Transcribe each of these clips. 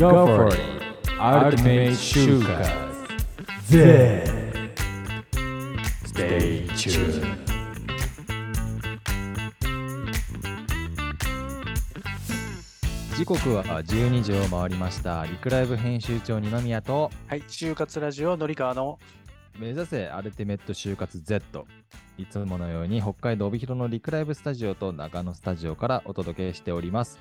Go for it! Ultimate Shooter! Then! Stay tuned! 時刻は12時を回りました。リクライブ編集長二宮とはい、就活ラジオのりかわの目指せアルティメット就活 Z。いつものように北海道帯広のリクライブスタジオと長野スタジオからお届けしております。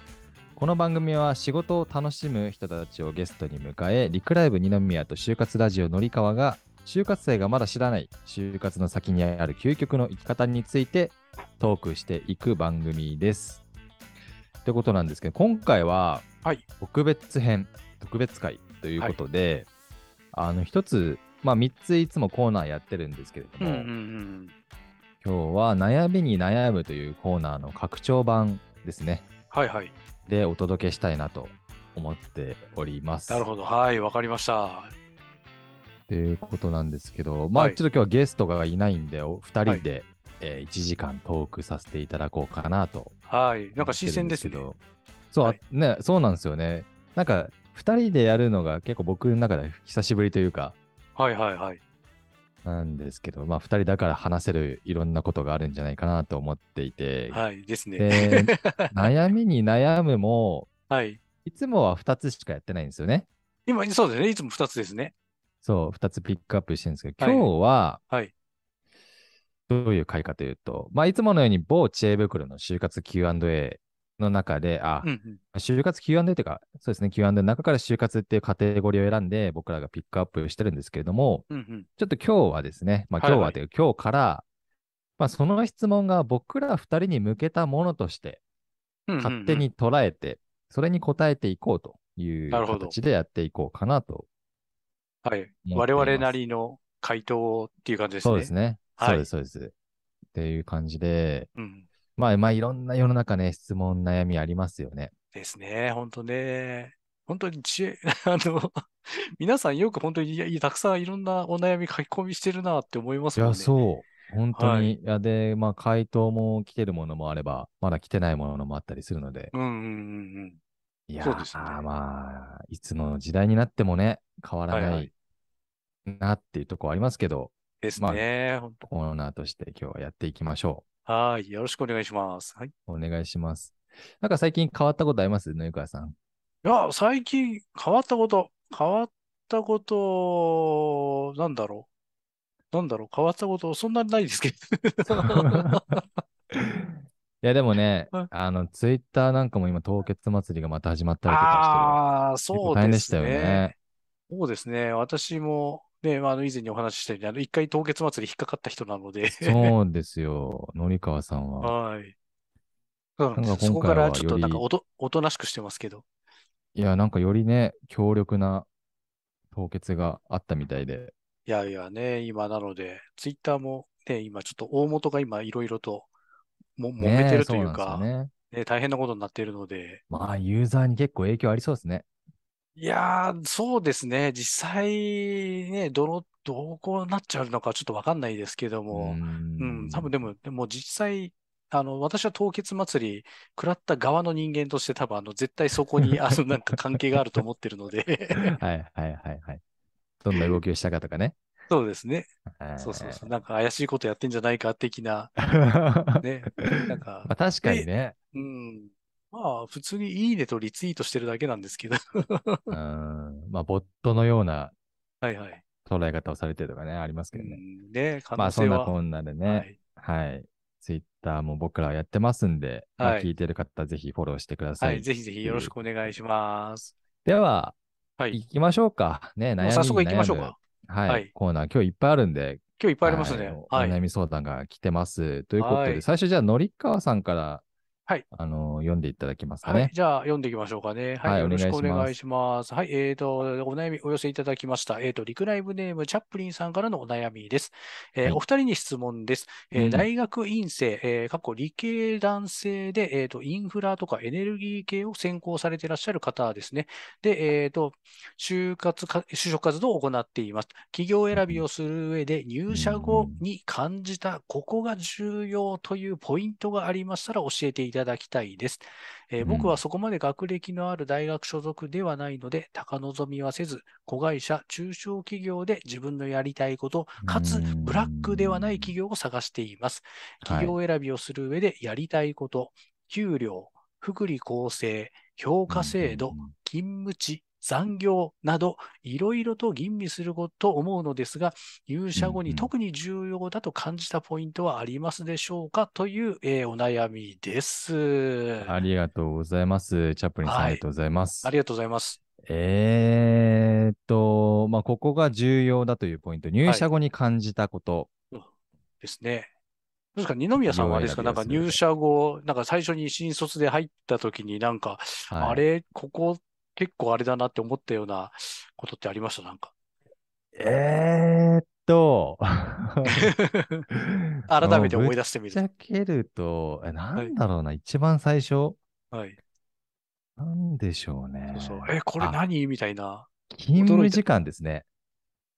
この番組は仕事を楽しむ人たちをゲストに迎え、リクライブ二宮と就活ラジオのりかわが就活生がまだ知らない就活の先にある究極の生き方についてトークしていく番組です。ってことなんですけど、今回ははい特別編、特別会ということで、あの一つ、まあ3ついつもコーナーやってるんですけれども、ん。今日は悩みに悩むというコーナーの拡張版ですね。はいはい。でお届けしたいなと思っております。なるほど。はい、わかりました。ということなんですけど、まあはいちょっと今日はゲストがいないんで、お二人で、え1時間トークさせていただこうかなとはい。なんか新鮮ですね。けど。そう、はいあね、そうなんですよね。なんか、2人でやるのが結構僕の中で久しぶりというか、はいはいはい。なんですけど、まあ2人だから話せるいろんなことがあるんじゃないかなと思っていて、はい、ですね。で 悩みに悩むも、はい。いつもは2つしかやってないんですよね。今、そうですね。いつも2つですね。そう、2つピックアップしてるんですけど、はい今日ははい。どういう回かというと、まあいつものように某知恵袋の就活 Q&A の中で、あ、うんうん。就活 Q&A というか、そうですね、Q&A の中から就活っていうカテゴリーを選んで、僕らがピックアップしてるんですけれども、うんうん。ちょっと今日はですね、まあはいはい今日はというか、今日から、まあその質問が僕ら二人に向けたものとして、うんうんうん勝手。に捉えて、それに答えていこうという形でやっていこうかなと。はい。我々なりの回答っていう感じですね。そうですね。はいそうです、そうです。っていう感じで、うん。まあまあいろんな世の中ね、質問、悩みありますよね。ですね。本当ね。本当に知恵、あの、皆さんよく本当にいやいやたくさんいろんなお悩み書き込みしてるなって思いますいや、もんね。そう。本当に。はいい、や、で、まあ、回答も来てるものもあれば、まだ来てないものもあったりするので。うんうんうんうん。いやそうですねーまあ、いつの時代になってもね、変わらなはいはいいなっていうところありますけど、ですまあね。本当コーナーとして今日はやっていきましょはい。よろしくお願いします。はい。う。お願いします。なんか最近変わったことあります？ぬゆかわさん。いや、最近変わったこと、変わったこと、なんだろう。なんだろう、変わったこと、そんなにないですけど。いや、でもね はい、あの、ツイッターなんかも今、凍結祭りがまた始まったりとかああ、して、結構そう大変でですしたよねね。。そうですね。私も、ね、まああの、以前にお話ししたように、あの、一回凍結祭り引っかかった人なので。そうですよ、のりかわさんは。はい。そうなんそこからちょっとなんかおと、おとなしくしてますけど。いや、なんかよりね、強力な凍結があったみたいで。いやいやね、今なので、ツイッターもね、今ちょっと大元が今いろいろとも揉めてるというか、ね。ね、大変なことになっているので、まあ、ユーザーに結構影響ありそうですね。いやー、そうですね、実際ね、どの、どこになっちゃうのかちょっとわかんないですけどうも、うん、ん多分でも、でも実際、あの、私は凍結祭り食らった側の人間として多分あの、絶対そこにあの、なんか関係があると思ってるので、はいはいはいはい。どんな動きをしたかとかね。そうですね。はいそうそうそう。なんか怪しいことやってんじゃないか的な、ま ね、なんか、あ確かにね。うん。まあ、普通にいいねとリツイートしてるだけなんですけど。うん。まあ、ボットのようなはいはい。捉え方をされてるとかね、ありますけうどね。まあ、そん。なこんなではね。い。はい。ツイッターも僕らはやってますんで、まあはい聞いてる方、ぜひフォローしてくださ。はいい。ぜひぜひよろしくお願いします。では、はい。行きましょうか。ね、悩み早速行きましょうか。はい、はいコーナー、今日いっぱいあるんで、今日いっぱいありますね。はいおはい。悩み相談が来てます。ということで、はい最初じゃあ、のりかわさんから、はいあの読んでいただけますかはいね。。じゃあ、読んでいきましょうかね。はい。はいよろしくおお願いします。はい。えっ、と、お悩みお寄せいただきました。えっ、と、リクライブネーム、チャップリンさんからのお悩みです。えーはいお二人に質問です。えーうん大学院生、えー過去理系男性で、えっ、と、インフラとかエネルギー系を専攻されていらっしゃる方ですね。で、えっ、と、就活か、就職活動を行っています。企業選びをする上で入社後に感じた、ここが重要というポイントがありましたら教えていただきたいです。えーうん僕はそこまで学歴のある大学所属ではないので、高望みはせず、子会社、中小企業で自分のやりたいこと、かつうんブラックではない企業を探しています。はい企業選びをする上でやりたいこと、給料、福利厚生、評価制度、勤務地、残業など、いろいろと吟味すると思うのですが、入社後に特に重要だと感じたポイントはありますでしょうかという、えーお悩みです。ありがとうございます。チャップリンさん、はいありがとうございます。ありがとうございます。えーっと、まあ、ここが重要だというポイント。入社後に感じたこと。ですね。どうですか、二宮さんはあれですか、なんか入社後、なんか最初に新卒で入った時になんか、はいあれ、ここ結構あれだなって思ったようなことってありました？なんか。えーっと、改めて思い出出してみるぶっちゃけると、えなんだろうな、一番最初はい。なんでしょうね。そうそう。え、これあ何？みたいな。勤務時間ですね。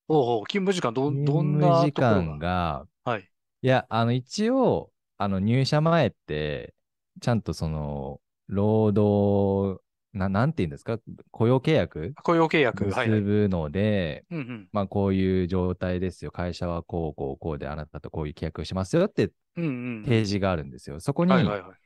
おうおう勤務時間どん、どん勤務時なところ間が、が。はい。いや、あの、一応、あの、入社前って、ちゃんとその、労働、ななんて言うんですか、雇用契約？雇用契約。はい、はい。結ぶので、うんうん。まあ、こういう状態ですよ。会社はこう、こう、こうで、あなたとこういう契約をしますよってうんうん。提示があるんですよ。そこに、はいはいはい。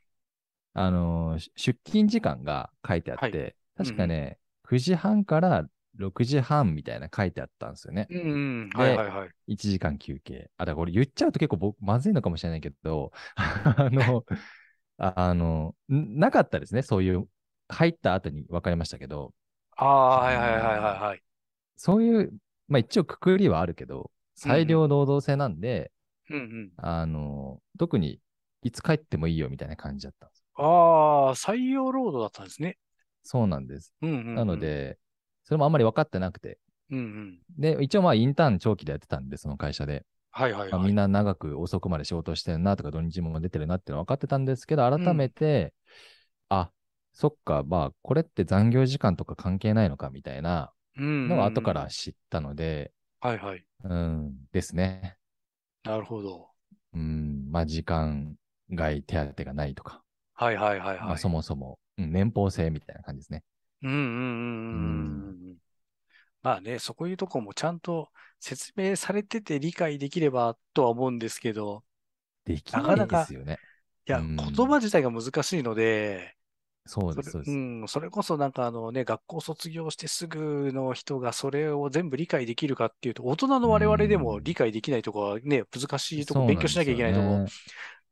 あのー、し出勤時間が書いてあって、はい確かね、9時半から6時半みたいな書いてあったんですよね。うんうん。ではいはいはい。1時間休憩。あ、だからこれ言っちゃうと結構僕、まずいのかもしれないけど、あの、あ あの、んなかったですね。そういう、入った後に分かりましたけど、ああ、はいはいはいはいはい。そういう、まあ一応くくりはあるけど、裁量労働制なんで、うんうん。あの、特にいつ帰ってもいいよみたいな感じだったんです。ああ、採用労働だったんですね。そうなんです。うんうんうん。なの、で、それもあんまり分かってなくて。うんうん。で、一応まあインターン長期でやってたんで、その会社で。はいはいはい。まあみんな長く遅くまで仕事してるなとか、土日も出てるなっていうのは分かってたんですけど、改めて、あ、そっか、まあ、これって残業時間とか関係ないのかみたいなうんのを後から知ったので、はいはい。うん、ですね。なるほど。うん、まあ、時間外手当がないとか、はいはいはいはい。まあ、そもそも、うん、年俸制みたいな感じですね。うんうんうんうんうんうん。まあね、そこいうとこもちゃんと説明されてて理解できればとは思うんですけど、できななかないかですよね。いや、うん言葉自体が難しいので、そうです、そうです。うん、それこそなんかあのね、学校卒業してすぐの人がそれを全部理解できるかっていうと、大人の我々でも理解できないところはね、難しいところ、勉強しなきゃいけないとこ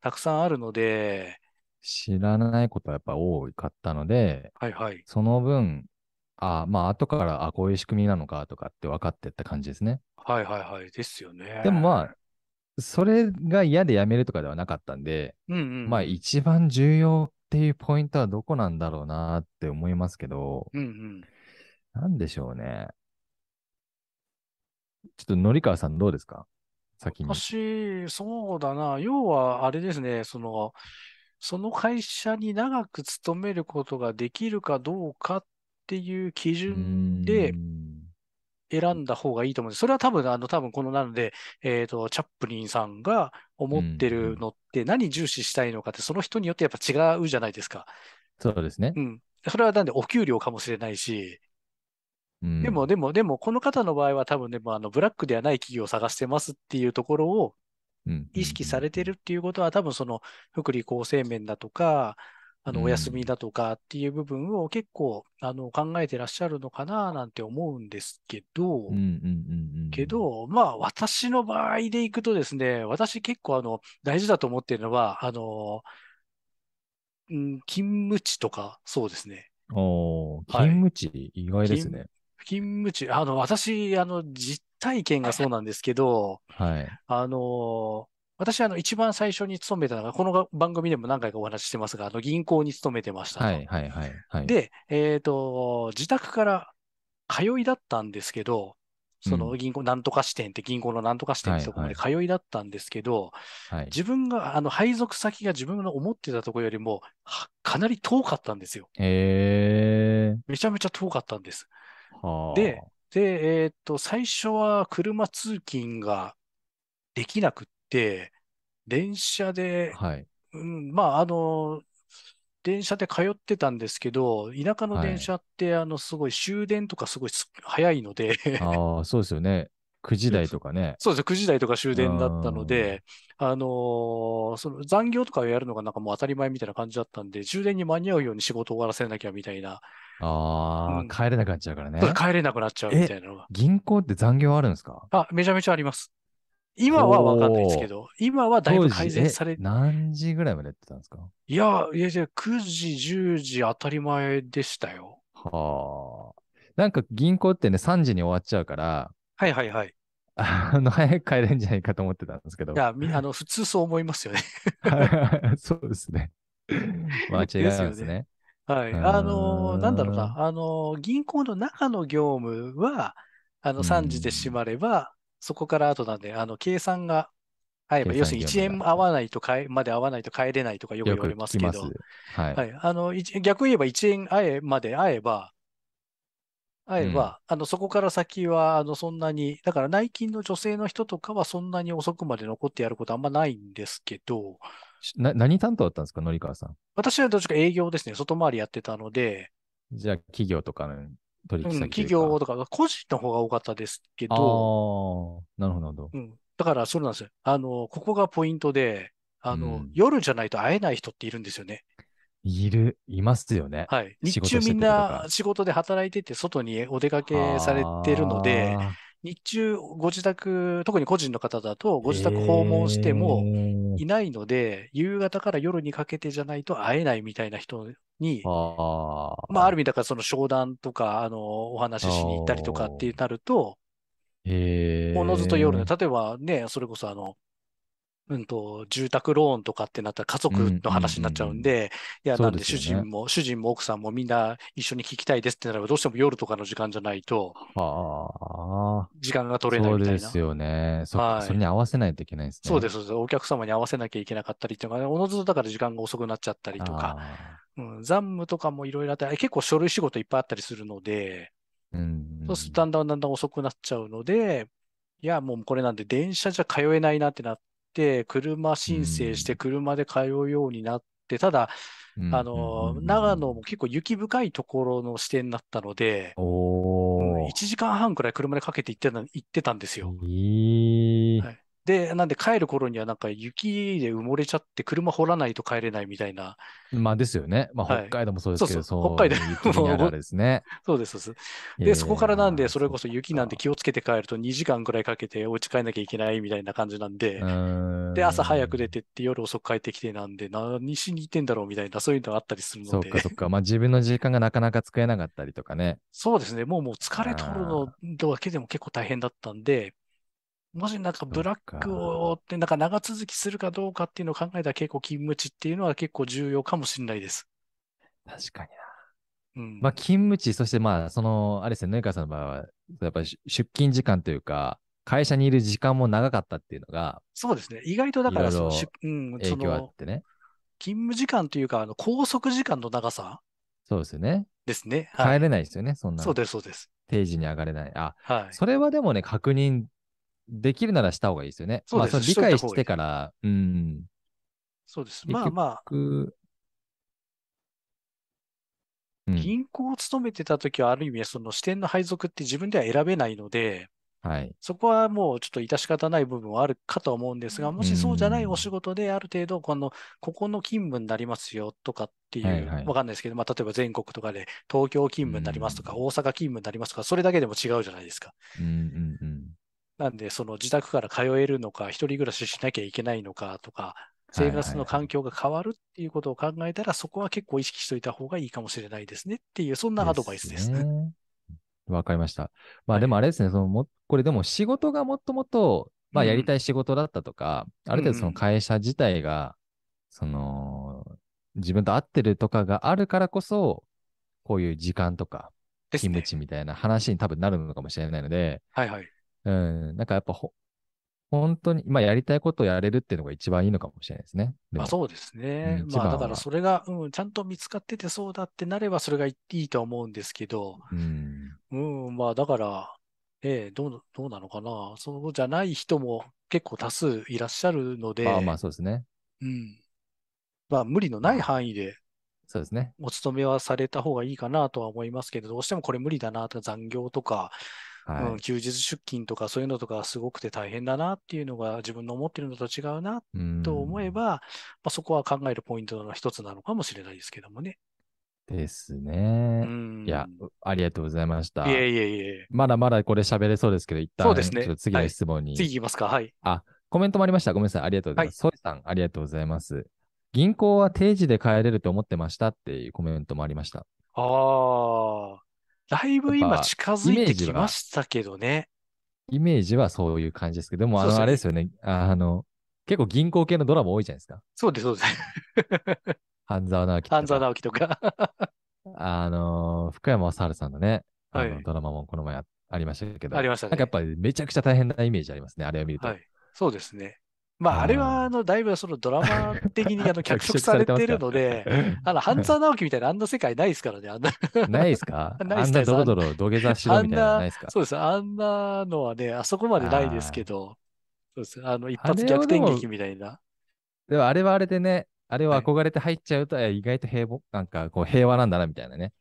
たくさんあるので、知らないことはやっぱ多かったので、はいはい。その分、あまあ、後から、あ、こういう仕組みなのかとかって分かってった感じですね。はいはいはい。ですよね。でもまあ、それが嫌で辞めるとかではなかったんで、うんうん。まあ一番重要っていうポイントはどこなんだろうなって思いますけど、うんうん。なんでしょうね。ちょっと、のりかわさんどうですか？先に。私、そうだな。要は、あれですね、その、その会社に長く勤めることができるかどうかっていう基うーん準で選んだ方がいいと思うんです。それは多分、あの、多分このなので、えっと、チャップリンさんが思ってるのって何重視したいのかって、その人によってやっぱ違うじゃないですか。そうですねう。ん。それはなんでお給料かもしれないし、うんでも、でも、でも、この方の場合は多分ね、もうあの、ブラックではない企業を探してますっていうところをうん意識されてるっていうことは、多分その、福利厚生面だとか、あの、うんお休みだとかっていう部分を結構、あの、考えてらっしゃるのかななんて思うんですけど。け、ど、まあ、私の場合でいくとですね、私結構あの、大事だと思っているのは、あの、うん、勤務地とか、そうですね。お勤務地、意外ですね。勤務地、あの、私、あの、実体験がそうなんですけど、はい。あの、私、あの、一番最初に勤めたのが、このが番組でも何回かお話ししてますが、あの、銀行に勤めてましたと。はいはいはいはい。、で、えっと、自宅から通いだったんですけど、そのうん銀行、なんとか支店って銀行のなんとか支店ってところまで通いだったんですけど、はい。自分が、あの、配属先が自分の思ってたところよりも、はかなり遠かったんですよ。へめちゃめちゃ遠かったんです。ー。はあで、で、えっと、最初は車通勤ができなくって、電車で、はい。うん、まあ、あの、電車で通ってたんですけど、田舎の電車って、あの、すごい終電とかすごいす早いので、ああ、そうですよね。9時台とかね。そうですね、9時台とか終電だったので、あのーその残業とかをやるのがなんかもう当たり前みたいな感じだったんで、終電に間に合うように仕事を終わらせなきゃみたいな、ああ、うん帰れなくなっちゃうからね。帰れなくなっちゃうみたいなのが。銀行って残業あるんですか？あ、めちゃめちゃあります。今はわかんないですけど、今はだいぶ改善され何時ぐらいまでやってたんですか？いや、いやいや、9時、10時当たり前でしたよ。はあ。なんか銀行ってね、3時に終わっちゃうから、はいはいはい。いあの、早く帰れんじゃないかと思ってたんですけど。や、みあの、普通そう思いますよね。そうですね。間違いないですね。はい。うーんあの、なんだろうな。あの、銀行の中の業務は、あの、うん3時で閉まれば、そこから後なんで、あの、計算が合えば、要するに1業務が円合わないと買え、まで合わないと帰れないとかよく言われますけど。はい。はい。あの、一逆言えば1円合えまで会えば、会えば、あの、そこから先は、あの、そんなに、だから内勤の女性の人とかはそんなに遅くまで残ってやることあんまないんですけど、しな何担当だったんですか、のりかわさん。私はどっちか営業ですね、外回りやってたので、じゃあ、企業とかの取引うん、先うか企業とか、個人の方が多かったですけど、ー、なるほど。うん、だからそうなんですよ。あの、ここがポイントで、あの、うん夜じゃないと会えない人っているんですよね。いる、いますよね。はい。日中みんな仕事で働いてて、外にお出かけされてるので、あ日中ご自宅、特に個人の方だと、ーご自宅訪問してもいないので、夕方から夜にかけてじゃないと会えないみたいな人に、あーまあ、ある意味だからその商談とか、あの、お話ししに行ったりとかってなると、おのずと夜ね、例えばね、それこそあの、うんと、住宅ローンとかってなったら家族の話になっちゃうんで、いや、そなでうんですよね主人も、主人も奥さんもみんな一緒に聞きたいですってなれば、どうしても夜とかの時間じゃないと、はあ。時間が取れないそうみたいな。ですよね。そはいそれに合わせないといけないんですね。そうです、そうです。お客様に合わせなきゃいけなかったりっていうのが、おのずとだから時間が遅くなっちゃったりとか、あうん、残務とかもいろいろあって、結構書類仕事いっぱいあったりするので、ー。うん。そうするとだんだんだんだん遅くなっちゃうので、いや、もうこれなんで電車じゃ通えないなってなって、車申請して車で通うようになって、ただ、うんあの、長野も結構雪深いところの視点だったので、おうんー。1時間半くらい車でかけて行ってた、行ってたんですよ。いいはいで、なんで帰る頃にはなんか雪で埋もれちゃって車掘らないと帰れないみたいな。まあですよね。まあはい北海道もそうですけど、そうそう北海道雪にあるあるですね。そうです、そうです。えで、ーそこからなんで、それこそ雪なんで気をつけて帰ると2時間くらいかけてお家帰んなきゃいけないみたいな感じなんで、んで、朝早く出てって夜遅く帰ってきてなんで、何しに行ってんだろうみたいな、そういうのがあったりするのでそっか、そっか。まあ自分の時間がなかなか作れなかったりとかね。そうですね、もうもう疲れ取るのだけでも結構大変だったんで、もしなんかブラックをってなんか長続きするかどうかっていうのを考えたら結構勤務地っていうのは結構重要かもしれないです。確かにな。うん。まあ勤務地、そしてまあその、あれですね、ヌイカさんの場合は、やっぱり出出勤時間というか、会社にいる時間も長かったっていうのがそうですね。意外とだからそうん、そ影響あっのてね。勤務時間というか、あの拘束時間の長さそうですよね。ですね。はい。帰れないですよね、そんな。そうです、そうです。定時に上がれない。あ、はい。それはでもね、確認できるならした方がいいですよね。そうですまあ、理解してから、うん。そうです。まあまあ、くうん。銀行を勤めてた時はある意味その支店の配属って自分では選べないので、はい。そこはもうちょっと致し方ない部分はあるかと思うんですが、もしそうじゃないお仕事である程度、この、ここの勤務になりますよとかっていう、はいはいわかんないですけど、まあ、例えば全国とかで東京勤務になりますとか、う大阪勤務になりますとか、それだけでも違うじゃないですか。うんうんうん。なんで、その自宅から通えるのか、一人暮らししなきゃいけないのかとか、生活の環境が変わるっていうことを考えたら、そこは結構意識しておいた方がいいかもしれないですねっていう、そんなアドバイスです。ね。わかりました。まあはいでもあれですね、そのも、これでも仕事がもっともっと、まあうんやりたい仕事だったとか、ある程度その会社自体が、その、自分と合ってるとかがあるからこそ、こういう時間とか、ですね勤務。地みたいな話に多分なるのかもしれないので、はいはい。うん、なんかやっぱほ、本当に、まあやりたいことをやれるっていうのが一番いいのかもしれないですね。まあそうですね。うん一まあだからそれが、うん、ちゃんと見つかっててそうだってなればそれがいいとは思うんですけど、うん。うん、まあだから、ええどう、どうなのかな。そうじゃない人も結構多数いらっしゃるので、まあまあそうですね。うん。まあ無理のない範囲でそうですね。お勤めはされた方がいいかなとは思いますけど、どうしてもこれ無理だなとか残業とか、はい。うん、休日出勤とかそういうのとかすごくて大変だなっていうのが自分の思ってるのと違うなうんと思えば、まあ、そこは考えるポイントの一つなのかもしれないですけどもね。ですうね。ん。いや、ありがとうございました。いえいえいえ。まだまだこれ喋れそうですけど、一旦そうですね次の質問に。次行きますか。はい。コメントもありました。ごめんなさい。ありがとうございます。ソイさん、ありがとうございます。銀行は定時で帰れると思ってましたっていうコメントもありました。ああ、だいぶ今近づいてきましたけどね。イメージはそういう感じですけど、でも、あの、あれですよね。あの、結構銀行系のドラマ多いじゃないですか。そうです、そうです。半沢直樹とか。半沢直樹とか。あの、福山雅治さんのね、あのはいドラマもこの前あありましたけど、ありましたねなんかやっぱりめちゃくちゃ大変なイメージありますね、あれを見ると。はい。そうですね。まあ、あれは、あの、だいぶそのドラマ的に あの脚色されてるので、あの、半沢直樹みたいなあんな世界ないですからね、あんな。ないで すか？あんなドロドロ土下座しろみたいなのないですか？そうです。あんなのはね、あそこまでないですけど、そうです。あの、一発逆転劇みたいな。でもあれはあれでね、あれをはい憧れて入っちゃうと、え意外と平和、なんかこう平和なんだなみたいなね。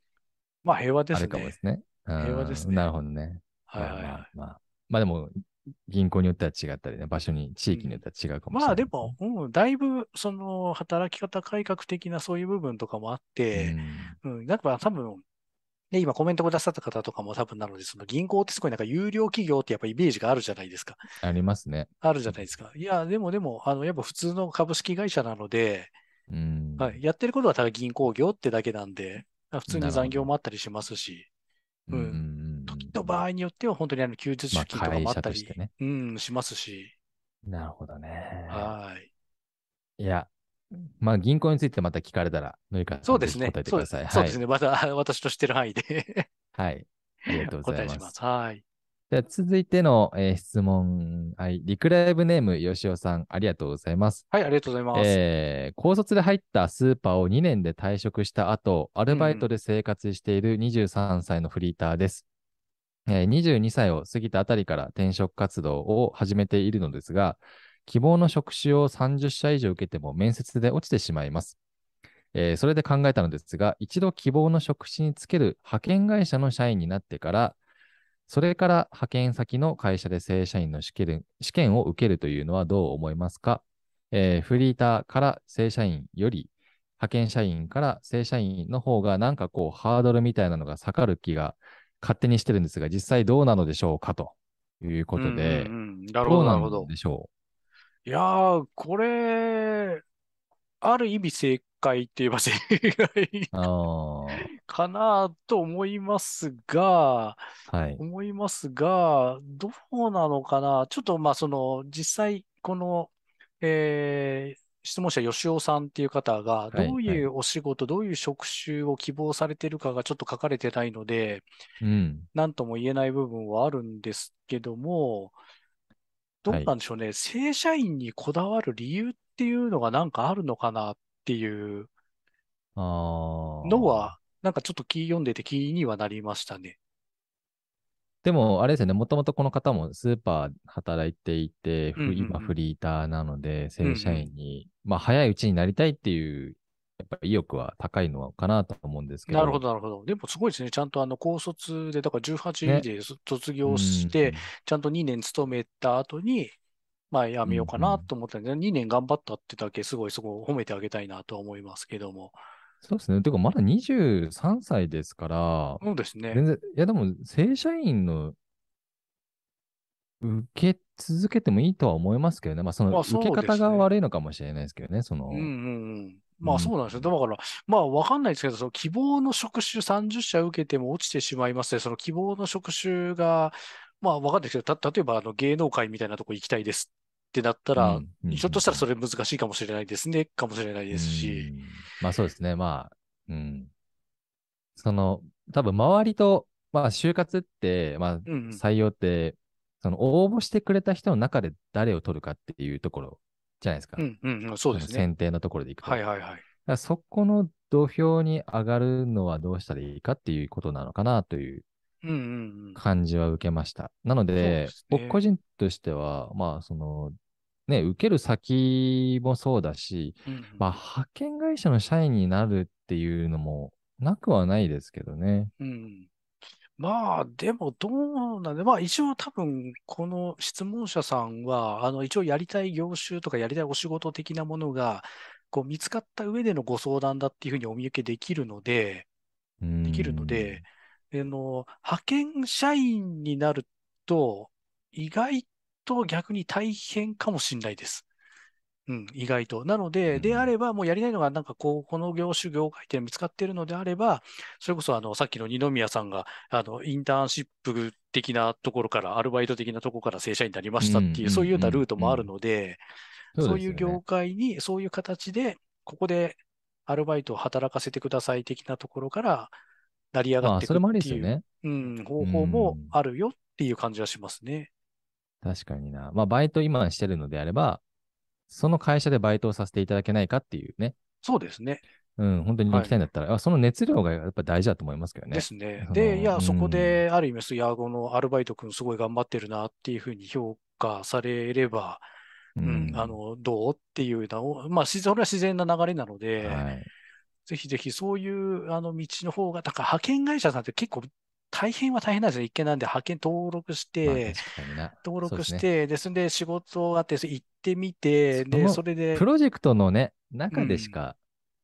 まあ、平和ですあるかもでね。すね。うん平和ですねなるほどね。はいはいはあまあ、まあでも、銀行によっては違ったりね、場所に、地域によっては違うかい。もしれない、まあ、でも、うん、だいぶ、その、働き方改革的なそういう部分とかもあって、うん、なんか多分、ね、今コメントくださった方とかも多分なので、その銀行ってすごいなんか有料企業ってやっぱイメージがあるじゃないですか。ありますね。あるじゃないですか。いや、でもでも、あの、やっぱ普通の株式会社なので、うん。はい、やってることはただ銀行業ってだけなんで、普通に残業もあったりしますし、うんうん場合によっては本当にあの休日出まあ勤とかもあったり、してねうん、しますし、なるほどね。はい。いや、まあ銀行についてまた聞かれたら、のりかさんそうですねぜひ答え。てくそうですださい。そうですね。また 私としてる範囲ではい。はい。ありがとうございますま。す。はい。じゃあ続いての、えー質問、はい。リクライブネーム、よしおさん、ありがとうございます。はい、ありがとうございます。えー高卒で入ったスーパーを2年で退職した後、アルバイトで生活している23歳のフリーターです。えー22歳を過ぎたあたりから転職活動を始めているのですが、希望の職種を30社以上受けても面接で落ちてしまいます。えーそれで考えたのですが、一度希望の職種につける派遣会社の社員になってから、それから派遣先の会社で正社員の試験試験を受けるというのはどう思いますか？えーフリーターから正社員より、派遣社員から正社員の方がなんかこうハードルみたいなのが下がる気が勝手にしてるんですが、実際どうなのでしょうかということで、うんうんうんなるほど、ななるほどん。でしょいやー、これ、ある意味正解って言えば正解かなと思いますが、はい。思いますが、どうなのかな？ちょっとまあその実際この、えー質問者吉尾さんっていう方がはいどういうお仕事、どういう職種を希望されてるかがちょっと書かれてないので、うん。何とも言えない部分はあるんですけども、どうなんでしょうね。正社員にこだわる理由っていうのがなんかあるのかなっていうのは、なんかちょっと気読んでて気にはなりましたね。でも、あれですよね、もともとこの方もスーパー働いていて、ふうんうんうん今フリーターなので、正社員に、まあ早いうちになりたいっていう、やっぱり意欲は高いのかなと思うんですけど。なるほど、なるほど。でもすごいですね。ちゃんとあの高卒で、だから18ねでそ卒業して、ちゃんと2年勤めた後に、まあ辞めようかなと思ったんで、2年頑張ったってだけすごいそこ褒めてあげたいなとは思いますけども。そうですね。てか、まだ23歳ですから、そうですね。全然、いやでも、正社員の受け続けてもいいとは思いますけどね。まあ、その受け方が悪いのかもしれないですけどね。その、うんうんうん。まあうんそうなんですよ。だから、まあわかんないですけど、その希望の職種30社受けても落ちてしまいますね。その希望の職種が、まあわかんないですけど、た、例えばあの芸能界みたいなとこ行きたいですってなったら、うんうんひょっとしたらそれ難しいかもしれないですね、かもしれないですし。うんまあそうですね。まあ、うん。その、多分周りと、まあ就活って、まあうんうん採用って、その応募してくれた人の中で誰を取るかっていうところじゃないですか。うんうんうん、そうですね。選定のところでいくと。はいはいはい。そこの土俵に上がるのはどうしたらいいかっていうことなのかなといううんうんうん。感じは受けました。なのそうでですね僕個人としては、まあ、その、ね、受ける先もそうだし、うんまあ、派遣会社の社員になるっていうのもなくはないですけどね。うん。まあ、でもどうなんで、まあ一応多分、この質問者さんは、あの、一応やりたい業種とかやりたいお仕事的なものが、こう見つかった上でのご相談だっていうふうにお見受けできるので、でできるので、あの、派遣社員になると、意外と逆に大変かもしれないです。うん、意外と。なので、うんであれば、もうやりたいのが、なんかこう、この業種、業界って見つかっているのであれば、それこそ、あの、さっきの二宮さんが、あの、インターンシップ的なところから、アルバイト的なところから正社員になりましたっていう、うんそういうようなうんルートもあるので、そういう業業界に、そういう形で、ここでアルバイトを働かせてください的なところから、成り上がまあ、っていくっていう、ね。うん、方法もあるよっていう感じはしますね。確かにな。まあ、バイト今してるのであれば、その会社でバイトをさせていただけないかっていうね。そうですね。うん、本当に行きたいんだったら、あその熱量がやっぱ大事だと思いますけどね。ですね。そで、のいや、そこうんで、ある意味、いや、このアルバイト君すごい頑張ってるなっていうふうに評価されれば、ううん、あ、の、どうっていうのを、まあ、自それは自然な流れなので、はい。ぜひぜひそういうあの道の方が、だから派遣会社さんって結構大変は大変なんですよ。一見なんで派遣登録しまあ、て、確かにな。登録しそうですねて、で、仕事があって、行ってみて、で、それでプ、ロジェクトのね、中でしか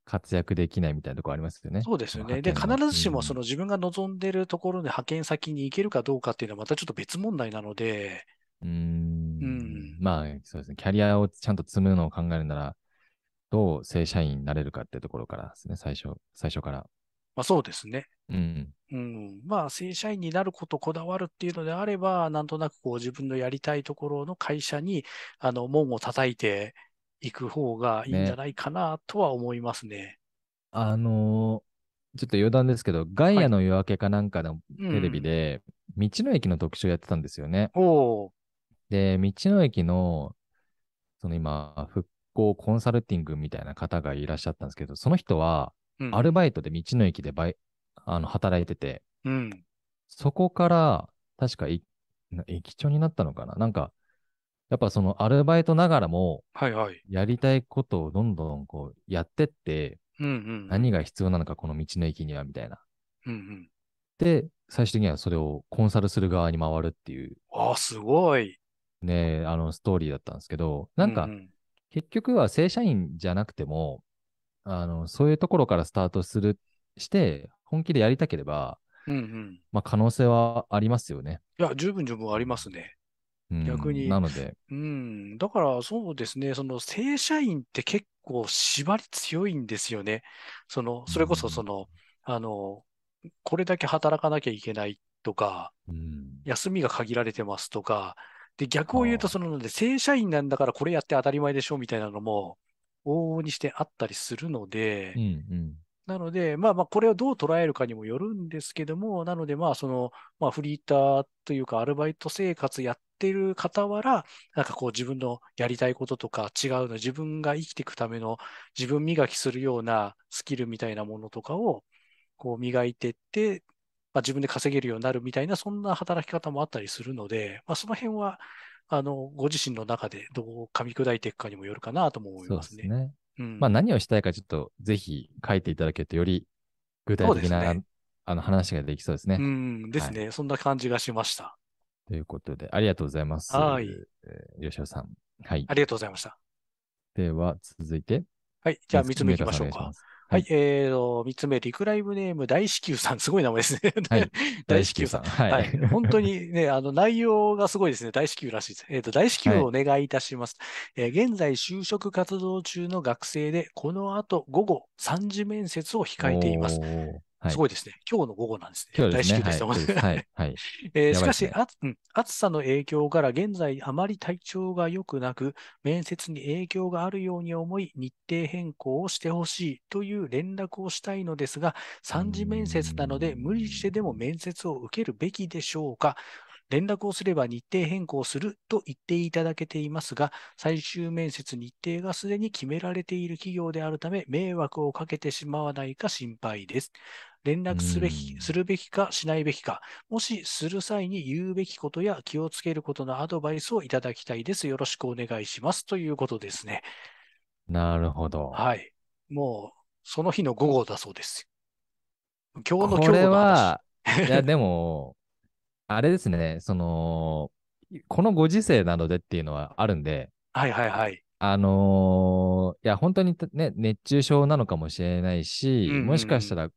活躍できないみたいなところありますよね。そうですよね。で、必ずしもそのうん自分が望んでるところで派遣先に行けるかどうかっていうのはまたちょっと別問題なので、うーんうんまあ、そうですね。キャリアをちゃんと積むのを考えるなら、どう正社員になれるかっていうところからですね、最初、最初から。まあそうですね。うん。うん、まあ、正社員になることこだわるっていうのであれば、なんとなくこう自分のやりたいところの会社に、あの、門を叩いていく方がいいんじゃないかなとは思いますね。あのーちょっと余談ですけど、ガイアの夜明けかなんかのうんテレビで、道の駅の特集やってたんですよね。で、道の駅の、その今、復興コンサルティングみたいな方がいらっしゃったんですけど、その人は、うんアルバイトで道の駅でバイあの働いてて、うん。そこから、確か駅長になったのかな？なんか、やっぱそのアルバイトながらも、はいはい。やりたいことをどんどんこうやってって、うんうん。何が必要なのか、この道の駅には、みたいな。うんうん。で、最終的にはそれをコンサルする側に回るっていう、ああ、すごい。ね、あのストーリーだったんですけど、なんかう、ん結局は正社員じゃなくても、あの、そういうところからスタートする、して、本気でやりたければ、うんうん。まあ可能性はありますよね。いや、十分十分ありますね。うん逆になので、うん。だからそうですね、その正社員って結構縛り強いんですよね。その、それこそその、あの、これだけ働かなきゃいけないとか、うん休みが限られてますとか、で、逆を言うと、その、で正社員なんだからこれやって当たり前でしょみたいなのも、往々にしてあったりするので、うんうん。なので、まあまあ、これをどう捉えるかにもよるんですけども、なので、まあ、その、まあ、フリーターというか、アルバイト生活やってる傍ら、なんかこう、自分のやりたいこととか違うの、自分が生きていくための自分磨きするようなスキルみたいなものとかを、こう、磨いてって、まあ、自分で稼げるようになるみたいな、そんな働き方もあったりするので、まあ、その辺は、あの、ご自身の中でどう噛み砕いていくかにもよるかなとも思いそうまね。ですすね。うんまあ何をしたいかちょっとぜひ書いていただけるとより具体的な、ねあの話ができそうですね。うん、ですね。そんな感じがしました。ということで、ありがとうございます。はいえー吉尾さん。はいあ。りがとうございました。では、続いて。はい。じゃあ、3つ目いきましょうか。お願い。はい。えーと、3つ目、リクライブネーム大至急さん。すごい名前ですね。はい。大至急さん。ん。はい。はい。本当にね、あの、内容がすごいですね。大至急らしいです。えっ、と、大至急をお願いいたします。えー現在、就職活動中の学生で、この後、午後3時面接を控えています。すごいですね。今日の午後なんですね。今日ですね。大至急はい。ですそうですはい。はい。えーしかし、暑さの影響から現在あまり体調が良くなく、面接に影響があるように思い、日程変更をしてほしいという連絡をしたいのですが、3次面接なので無理してでも面接を受けるべきでしょうか連絡をすれば日程変更すると言っていただけていますが、最終面接日程がすでに決められている企業であるため、迷惑をかけてしまわないか心配です。連絡すべき、うんするべきかしないべきか、もしする際に言うべきことや気をつけることのアドバイスをいただきたいです。よろしくお願いします。ということですね。なるほど。はい。もう、その日の午後だそうです。今日の今これ日の話。は、いや、でも、あれですね、その、このご時世なのでっていうのはあるんで、はいはいはい。あのーいや、本当にね、熱中症なのかもしれないし、うんうんうんもしかしたら、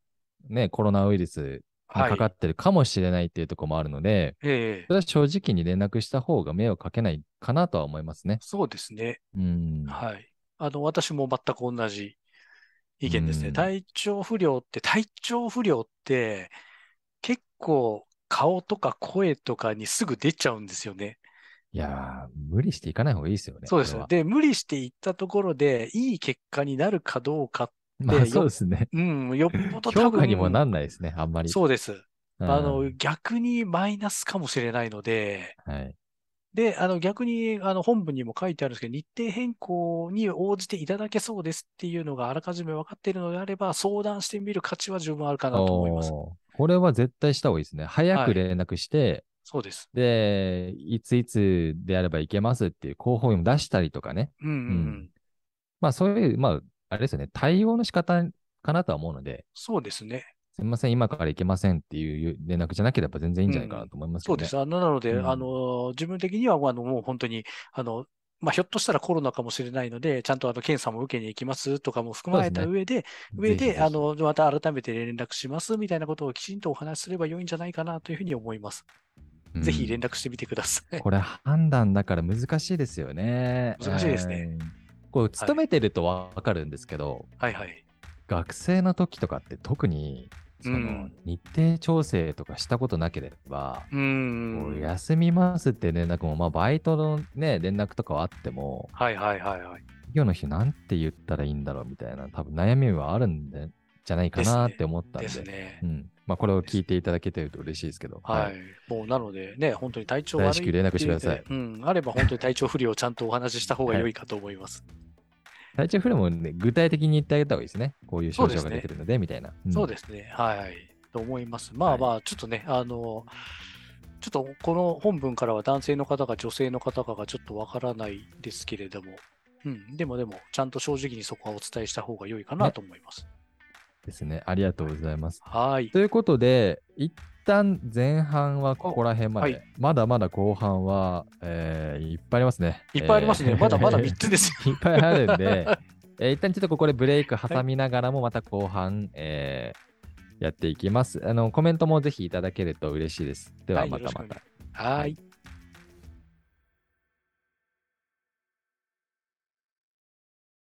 ね、コロナウイルスにはいかかってるかもしれないっていうところもあるので、ええそれは正直に連絡した方が迷惑かけないかなとは思いますね。そうですね。うん。はい。あの、私も全く同じ意見ですね。うん体調不良って、体調不良って、結構顔とか声とかにすぐ出ちゃうんですよね。いやー、無理していかない方がいいですよね。そうですで、無理していったところで、いい結果になるかどうか、まあ、よそうですね。うん、よっぽど多評分価にもなんないですね、あんまり。そうです。うんあの、逆にマイナスかもしれないので、はい。で、あの、逆に、あの、本文にも書いてあるんですけど、日程変更に応じていただけそうですっていうのがあらかじめ分かっているのであれば、相談してみる価値は十分あるかなと思います。これは絶対した方がいいですね。早はいく連絡して、そうです。で、いついつであればいけますっていう候補を出したりとかね。うんうん、ううんん。まあそういう、まあ、あれですよね、対応の仕方かなとは思うので、そうですね。すみません、今から行けませんっていう連絡じゃなければ全然いいんじゃないかなと思いますよね。そうです。あの、なので、うんあの、自分的には、あの、もう本当に、あの、まあ、ひょっとしたらコロナかもしれないので、ちゃんとあの検査も受けに行きますとかも含まれた上で、上で、ぜひぜひあの、また改めて連絡しますみたいなことをきちんとお話しすれば良いんじゃないかなというふうに思います。うんぜひ連絡してみてください。これ判断だから難しいですよね。難しいですねえー。こう、勤めてるとわかるんですけど、はいはい。学生の時とかって特に、そのうん日程調整とかしたことなければ、うーん。休みますって連絡も、まあ、バイトのね、連絡とかはあっても、はいはいはいはい。今日の日なんて言ったらいいんだろうみたいな、多分悩みはあるんで、じゃないかなって思ったんで、ですねう。ん。まあ、これを聞いていただけてると嬉しいですけど、はい。もうなのでね、本当に体調悪い大至急連絡してくださいうん。あれば本当に体調不良をちゃんとお話しした方が良いかと思います。体調不良もね、具体的に言ってあげた方がいいですね。こういう症状が出てるので、みたいな。そうですね。はい。と思います。まあはいまあ、ちょっとね、あの、ちょっとこの本文からは男性の方か女性の方かがちょっとわからないですけれども、うん。でもでも、ちゃんと正直にそこはお伝えした方が良いかなと思います。ですね。ありがとうございます。はい。ということで、一旦前半はここら辺まで、はいまだまだ後半は、えーいっぱいありますね。いっぱいありますね。えーまだまだ3つですよ。いっぱいあるんで、えー一旦ちょっとここでブレイク挟みながらも、また後半、えーやっていきます。あの、コメントもぜひいただけると嬉しいです。でははいまたまた。はい。